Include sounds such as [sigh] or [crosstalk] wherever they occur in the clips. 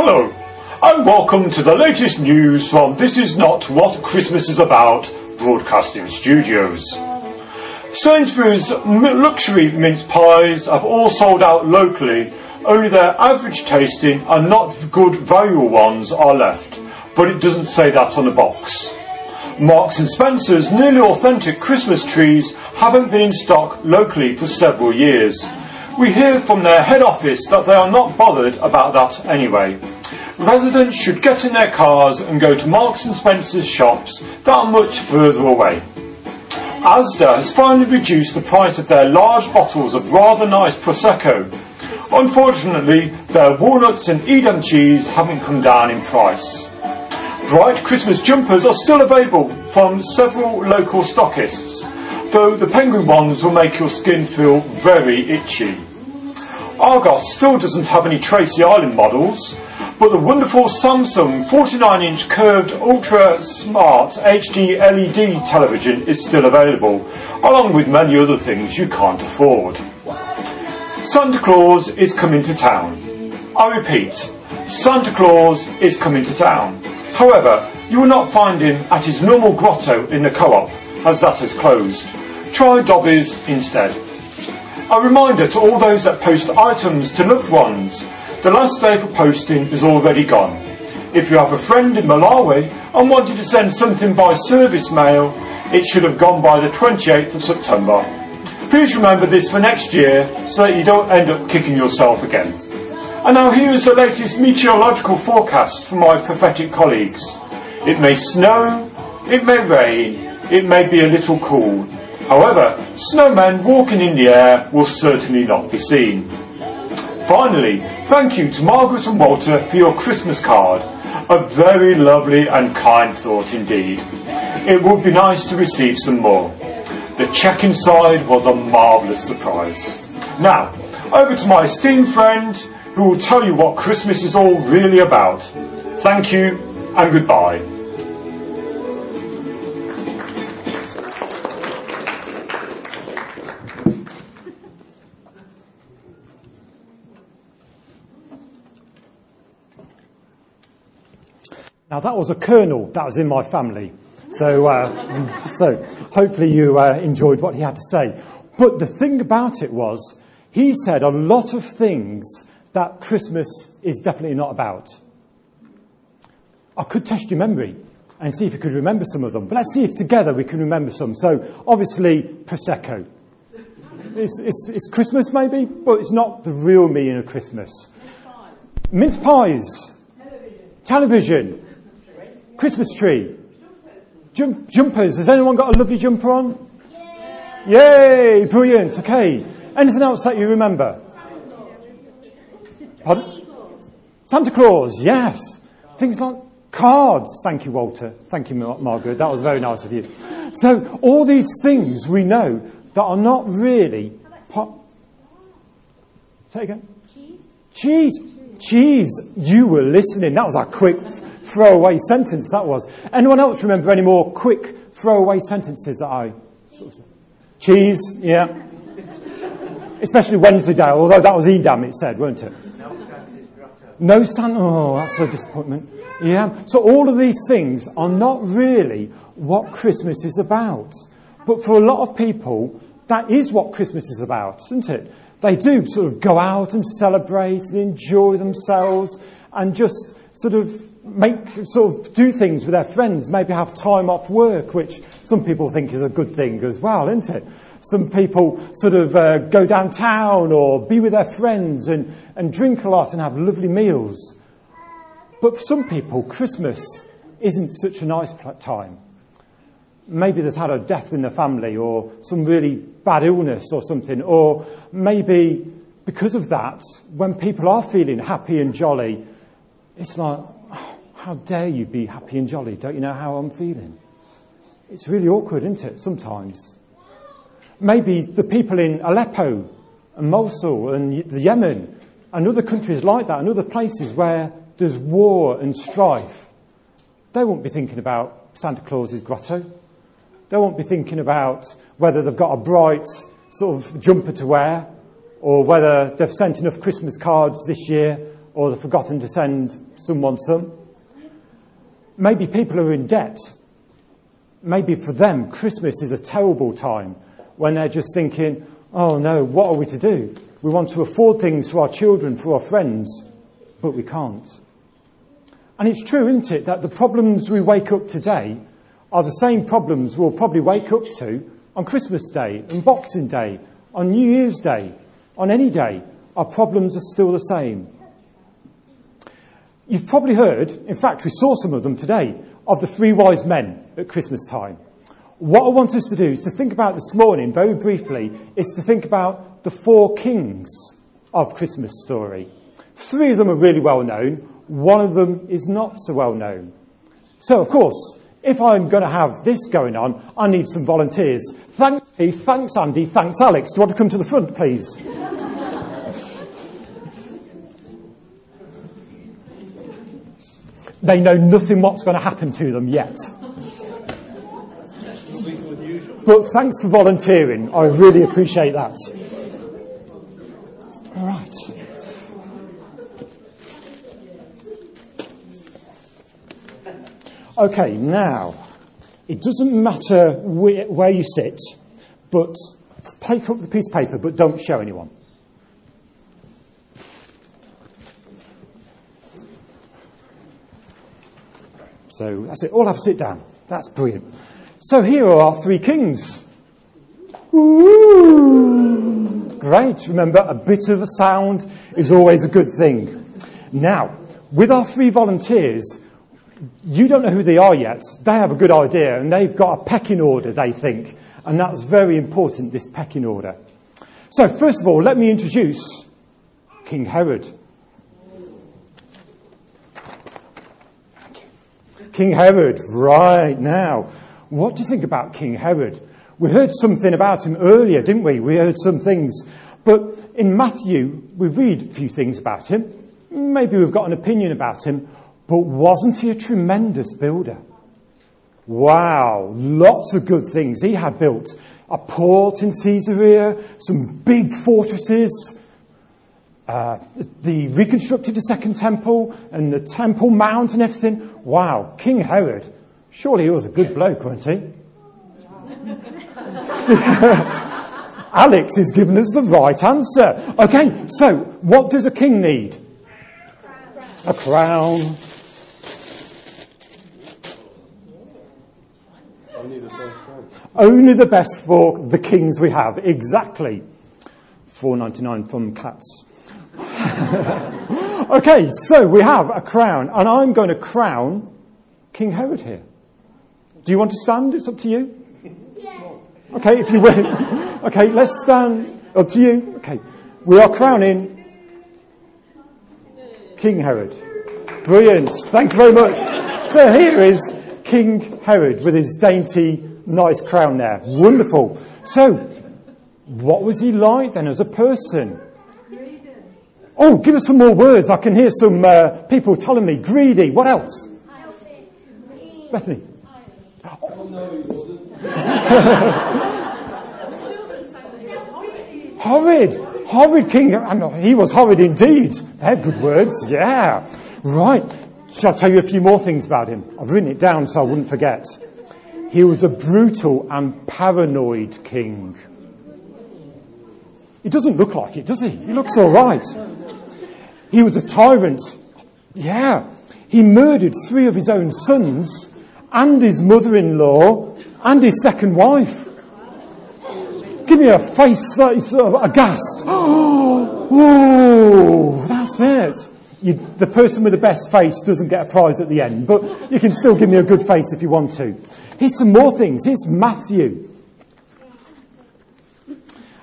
Hello, and welcome to the latest news from This Is Not What Christmas Is About Broadcasting Studios. Sainsbury's luxury mince pies have all sold out locally, only their average tasting and not good value ones are left, but it doesn't say that on the box. Marks and Spencer's nearly authentic Christmas trees haven't been in stock locally for several years. We hear from their head office that they are not bothered about that anyway. Residents should get in their cars and go to Marks and Spencer's shops that are much further away. Asda has finally reduced the price of their large bottles of rather nice Prosecco. Unfortunately, their walnuts and Edam cheese haven't come down in price. Bright Christmas jumpers are still available from several local stockists, though the penguin ones will make your skin feel very itchy. Argos still doesn't have any Tracy Island models, but the wonderful Samsung 49 inch curved ultra smart HD LED television is still available, along with many other things you can't afford. Santa Claus is coming to town. I repeat, Santa Claus is coming to town. However, you will not find him at his normal grotto in the co-op, as that has closed. Try Dobbies instead. A reminder to all those that post items to loved ones, the last day for posting is already gone. If you have a friend in Malawi and wanted to send something by surface mail, it should have gone by the 28th of September. Please remember this for next year so that you don't end up kicking yourself again. And now here is the latest meteorological forecast from my prophetic colleagues. It may snow, it may rain, it may be a little cool, However, snowmen walking in the air will certainly not be seen. Finally, thank you to Margaret and Walter for your Christmas card. A very lovely and kind thought indeed. It would be nice to receive some more. The check inside was a marvellous surprise. Now, over to my esteemed friend who will tell you what Christmas is all really about. Thank you and goodbye. Now that was a colonel that was in my family. So, uh, [laughs] so hopefully you uh, enjoyed what he had to say. But the thing about it was, he said a lot of things that Christmas is definitely not about. I could test your memory and see if you could remember some of them. But let's see if together we can remember some. So, obviously, Prosecco. It's, it's, it's Christmas, maybe, but it's not the real meaning of Christmas. Mince pies. Television. Television. Christmas tree. Jump, jumpers. Has anyone got a lovely jumper on? Yay! Brilliant. Okay. Anything else that you remember? Pardon? Santa Claus. Yes. Things like cards. Thank you, Walter. Thank you, Margaret. That was very nice of you. So all these things we know that are not really. Po- Say again. Cheese. Cheese. Cheese. You were listening. That was a quick throwaway sentence that was. Anyone else remember any more quick throwaway sentences that I sort of? Cheese, yeah. Especially Wensleydale, although that was Edam, it said, weren't it? No Santa's grotto. No Santa. Oh, that's a disappointment. Yeah. So all of these things are not really what Christmas is about. But for a lot of people, that is what Christmas is about, isn't it? They do sort of go out and celebrate and enjoy themselves and just sort of make sort of do things with their friends, maybe have time off work, which some people think is a good thing as well, isn't it? Some people sort of uh, go downtown or be with their friends and, and drink a lot and have lovely meals. But for some people, Christmas isn't such a nice time. Maybe there's had a death in the family or some really bad illness or something, or maybe because of that, when people are feeling happy and jolly, it's like, how dare you be happy and jolly? Don't you know how I'm feeling? It's really awkward, isn't it, sometimes? Maybe the people in Aleppo and Mosul and the Yemen and other countries like that and other places where there's war and strife, they won't be thinking about Santa Claus's grotto. They won't be thinking about whether they've got a bright sort of jumper to wear or whether they've sent enough Christmas cards this year or they've forgotten to send someone some. Maybe people are in debt. Maybe for them, Christmas is a terrible time when they're just thinking, oh no, what are we to do? We want to afford things for our children, for our friends, but we can't. And it's true, isn't it, that the problems we wake up to today are the same problems we'll probably wake up to on Christmas Day and Boxing Day, on New Year's Day, on any day. Our problems are still the same. You've probably heard, in fact, we saw some of them today, of the three wise men at Christmas time. What I want us to do is to think about this morning, very briefly, is to think about the four kings of Christmas story. Three of them are really well known, one of them is not so well known. So, of course, if I'm going to have this going on, I need some volunteers. Thanks, Heath, thanks, Andy, thanks, Alex. Do you want to come to the front, please? They know nothing what's going to happen to them yet. But thanks for volunteering. I really appreciate that. All right. Okay, now, it doesn't matter where, you sit, but take up the piece of paper, but don't show anyone. So that's it. All have to sit down. That's brilliant. So here are our three kings. Ooh, great. Remember, a bit of a sound is always a good thing. Now, with our three volunteers, you don't know who they are yet. They have a good idea and they've got a pecking order, they think. And that's very important, this pecking order. So, first of all, let me introduce King Herod. King Herod, right now. What do you think about King Herod? We heard something about him earlier, didn't we? We heard some things. But in Matthew, we read a few things about him. Maybe we've got an opinion about him. But wasn't he a tremendous builder? Wow, lots of good things. He had built a port in Caesarea, some big fortresses, uh, the reconstructed the second temple and the temple mount and everything. Wow, King Herod, surely he was a good bloke, wasn't he? [laughs] Alex is giving us the right answer. Okay, so what does a king need? A crown. Only the best for the kings we have. Exactly. 4.99 from Cats. [laughs] okay, so we have a crown, and I'm going to crown King Herod here. Do you want to stand? It's up to you. Okay, if you will. Okay, let's stand. Up to you. Okay, we are crowning King Herod. Brilliant. Thank you very much. So here is King Herod with his dainty nice crown there. Wonderful. So, what was he like then as a person? Oh, give us some more words. I can hear some uh, people telling me. Greedy. What else? Bethany. [laughs] horrid. Horrid king. He was horrid indeed. They're good words. Yeah. Right. Shall I tell you a few more things about him? I've written it down so I wouldn't forget. He was a brutal and paranoid king. He doesn't look like it, does he? He looks all right. He was a tyrant. Yeah. He murdered three of his own sons and his mother-in-law and his second wife. Give me a face that is sort of aghast. [gasps] Whoa, that's it. You, the person with the best face doesn't get a prize at the end, but you can still give me a good face if you want to. Here's some more things. Here's Matthew.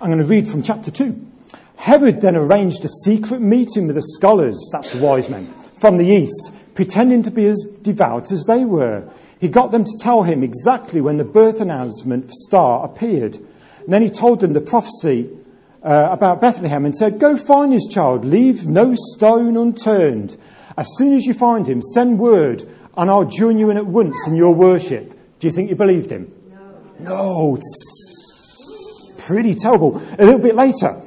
I'm going to read from chapter 2. Herod then arranged a secret meeting with the scholars, that's the wise men, from the east, pretending to be as devout as they were. He got them to tell him exactly when the birth announcement star appeared. And then he told them the prophecy uh, about Bethlehem and said, Go find this child, leave no stone unturned. As soon as you find him, send word, and I'll join you in at once in your worship. Do you think you believed him? No. No, it's pretty terrible. A little bit later,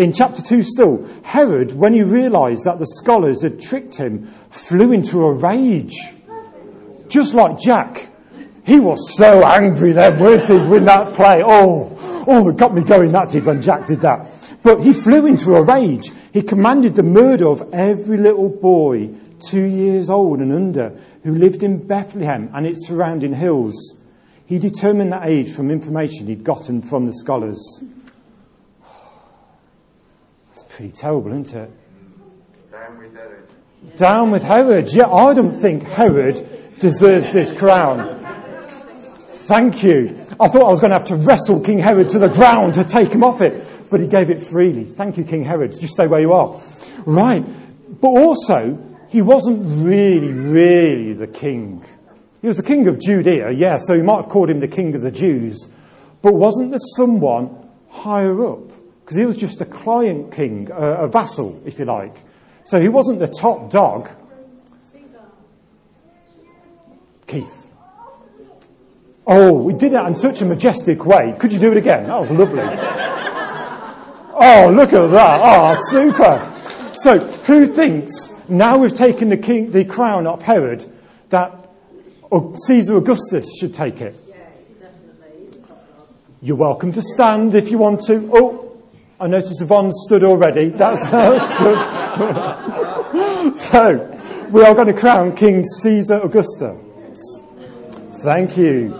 in chapter 2 still, Herod, when he realized that the scholars had tricked him, flew into a rage. Just like Jack. He was so angry then, weren't he, with that play? Oh, oh, it got me going, that did, when Jack did that. But he flew into a rage. He commanded the murder of every little boy two years old and under who lived in Bethlehem and its surrounding hills. He determined that age from information he'd gotten from the scholars. Pretty terrible, isn't it? Down with Herod. Down with Herod. Yeah, I don't think Herod deserves this crown. Thank you. I thought I was going to have to wrestle King Herod to the ground to take him off it, but he gave it freely. Thank you, King Herod. Just stay where you are. Right. But also, he wasn't really, really the king. He was the king of Judea, yeah, so you might have called him the king of the Jews. But wasn't there someone higher up? Because he was just a client king, a, a vassal, if you like. So he wasn't the top dog. Keith. Oh, we did that in such a majestic way. Could you do it again? That was lovely. Oh, look at that. Oh, super. So, who thinks now we've taken the king, the crown off Herod, that Caesar Augustus should take it? You're welcome to stand if you want to. Oh, I noticed Yvonne stood already. That's, [laughs] good. [laughs] so, we are going to crown King Caesar Augustus. Thank you.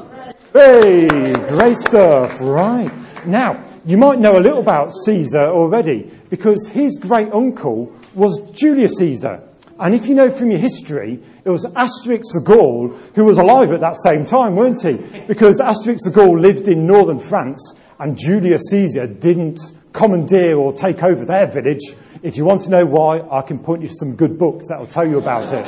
Hey, great stuff. Right. Now, you might know a little about Caesar already because his great uncle was Julius Caesar. And if you know from your history, it was Asterix the Gaul who was alive at that same time, weren't he? Because Asterix the Gaul lived in northern France and Julius Caesar didn't commandeer or take over their village. If you want to know why, I can point you to some good books that will tell you about it.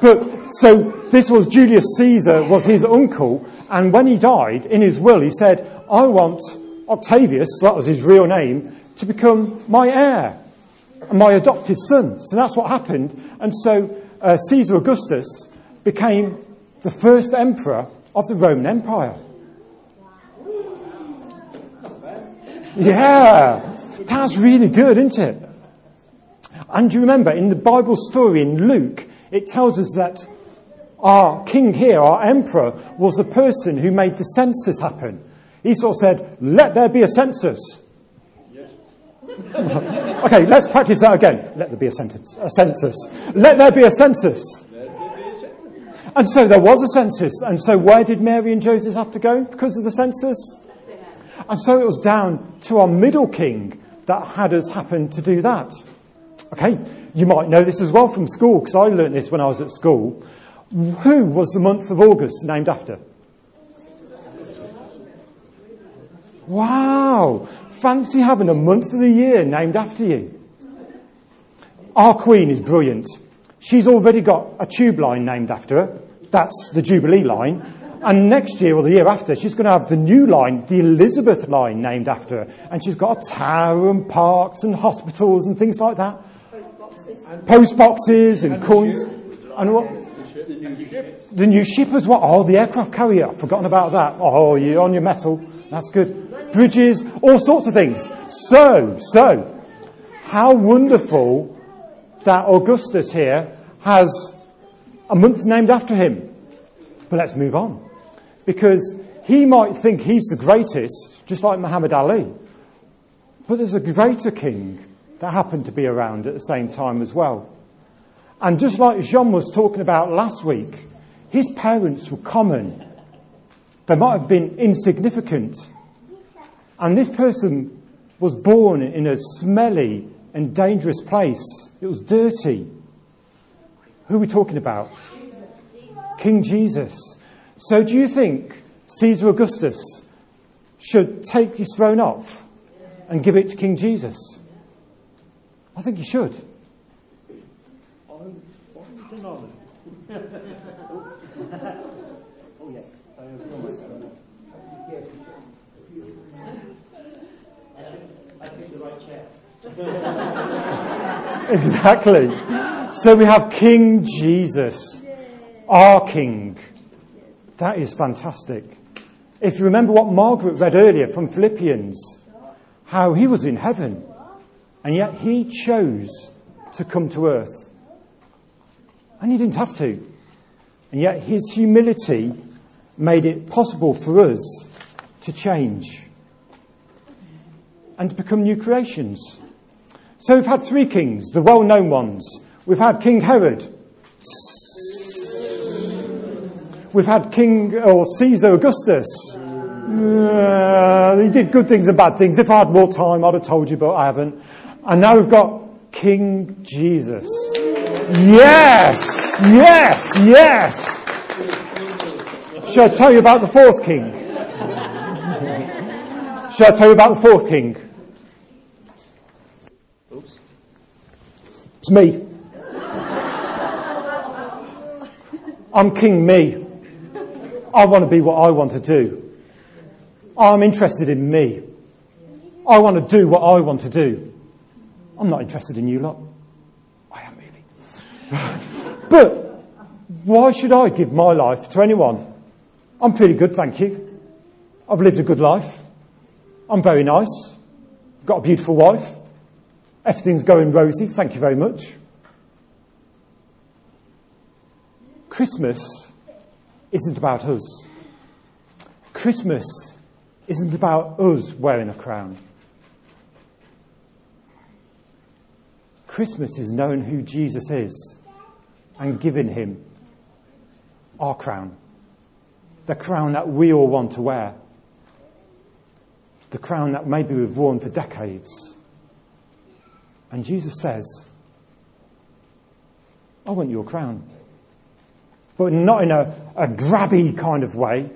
But so this was Julius Caesar was his uncle, and when he died, in his will, he said, "I want Octavius, that was his real name, to become my heir, and my adopted son." So that's what happened, and so uh, Caesar Augustus became the first emperor of the Roman Empire. Yeah, that's really good, isn't it? And do you remember in the Bible story in Luke, it tells us that our king here, our emperor, was the person who made the census happen. He sort of said, let there be a census. [laughs] okay, let's practice that again. Let there be a sentence, a census. Let there be a census. And so there was a census. And so where did Mary and Joseph have to go because of the census? And so it was down to our middle king that had us happen to do that. Okay, you might know this as well from school because I learnt this when I was at school. Who was the month of August named after? Wow! Fancy having a month of the year named after you. Our Queen is brilliant. She's already got a tube line named after her. That's the Jubilee line. And next year or the year after, she's going to have the new line, the Elizabeth line, named after her. And she's got a tower and parks and hospitals and things like that. Post boxes and, and coins. And what? The new ship. The new ship as well. Oh, the aircraft carrier. Forgotten about that. Oh, you're on your mettle. That's good. Bridges, all sorts of things. So, so, how wonderful that Augustus here has a month named after him. But let's move on. Because he might think he's the greatest, just like Muhammad Ali. But there's a greater king that happened to be around at the same time as well. And just like Jean was talking about last week, his parents were common. They might have been insignificant. And this person was born in a smelly and dangerous place. It was dirty. Who are we talking about? King Jesus. So do you think Caesar Augustus should take his throne off and give it to King Jesus? I think he should. exactly. So we have King Jesus, our King. That is fantastic. If you remember what Margaret read earlier from Philippians, how he was in heaven And yet he chose to come to earth. And he didn't have to. And yet his humility made it possible for us to change and to become new creations. So we've had three kings, the well known ones. We've had King Herod. We've had King or Caesar Augustus. Uh, he did good things and bad things. If I had more time, I'd have told you, but I haven't. And now we've got King Jesus. Yes, yes, yes. Shall I tell you about the fourth king? Shall I tell you about the fourth king? It's me. I'm King Me. I want to be what I want to do. I'm interested in me. I want to do what I want to do. I'm not interested in you lot. I am really. [laughs] but why should I give my life to anyone? I'm pretty good, thank you. I've lived a good life. I'm very nice. Got a beautiful wife. Everything's going rosy, thank you very much. Christmas isn't about us. Christmas isn't about us wearing a crown. Christmas is knowing who Jesus is and giving him our crown. The crown that we all want to wear. The crown that maybe we've worn for decades. And Jesus says, I want your crown but not in a, a grabby kind of way.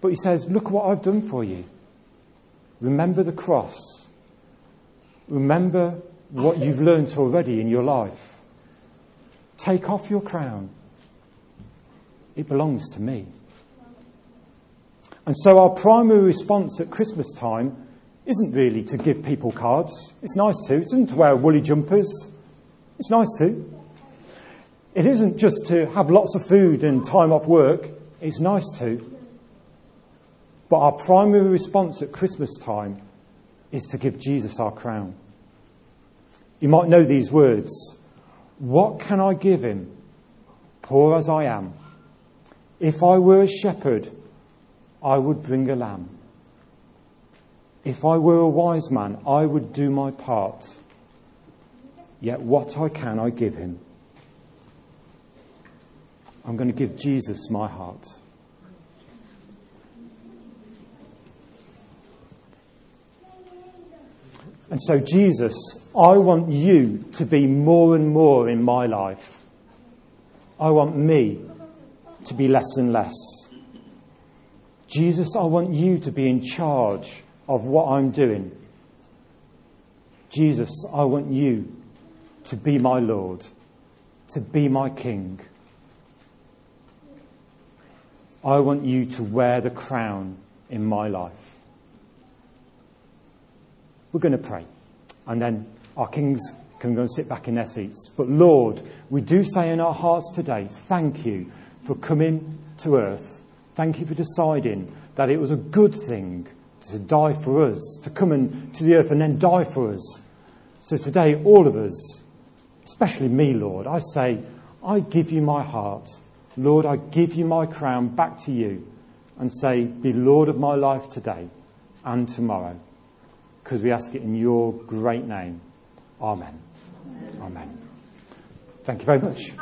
But he says, Look what I've done for you. Remember the cross. Remember what you've learned already in your life. Take off your crown. It belongs to me. And so our primary response at Christmas time isn't really to give people cards. It's nice to. It isn't to wear woolly jumpers. It's nice to. It isn't just to have lots of food and time off work, it's nice to. But our primary response at Christmas time is to give Jesus our crown. You might know these words What can I give him, poor as I am? If I were a shepherd, I would bring a lamb. If I were a wise man, I would do my part. Yet what I can, I give him. I'm going to give Jesus my heart. And so, Jesus, I want you to be more and more in my life. I want me to be less and less. Jesus, I want you to be in charge of what I'm doing. Jesus, I want you to be my Lord, to be my King. I want you to wear the crown in my life. We're going to pray. And then our kings can go and sit back in their seats. But Lord, we do say in our hearts today, thank you for coming to earth. Thank you for deciding that it was a good thing to die for us, to come in to the earth and then die for us. So today, all of us, especially me, Lord, I say, I give you my heart. Lord, I give you my crown back to you and say, Be Lord of my life today and tomorrow. Because we ask it in your great name. Amen. Amen. Thank you very much.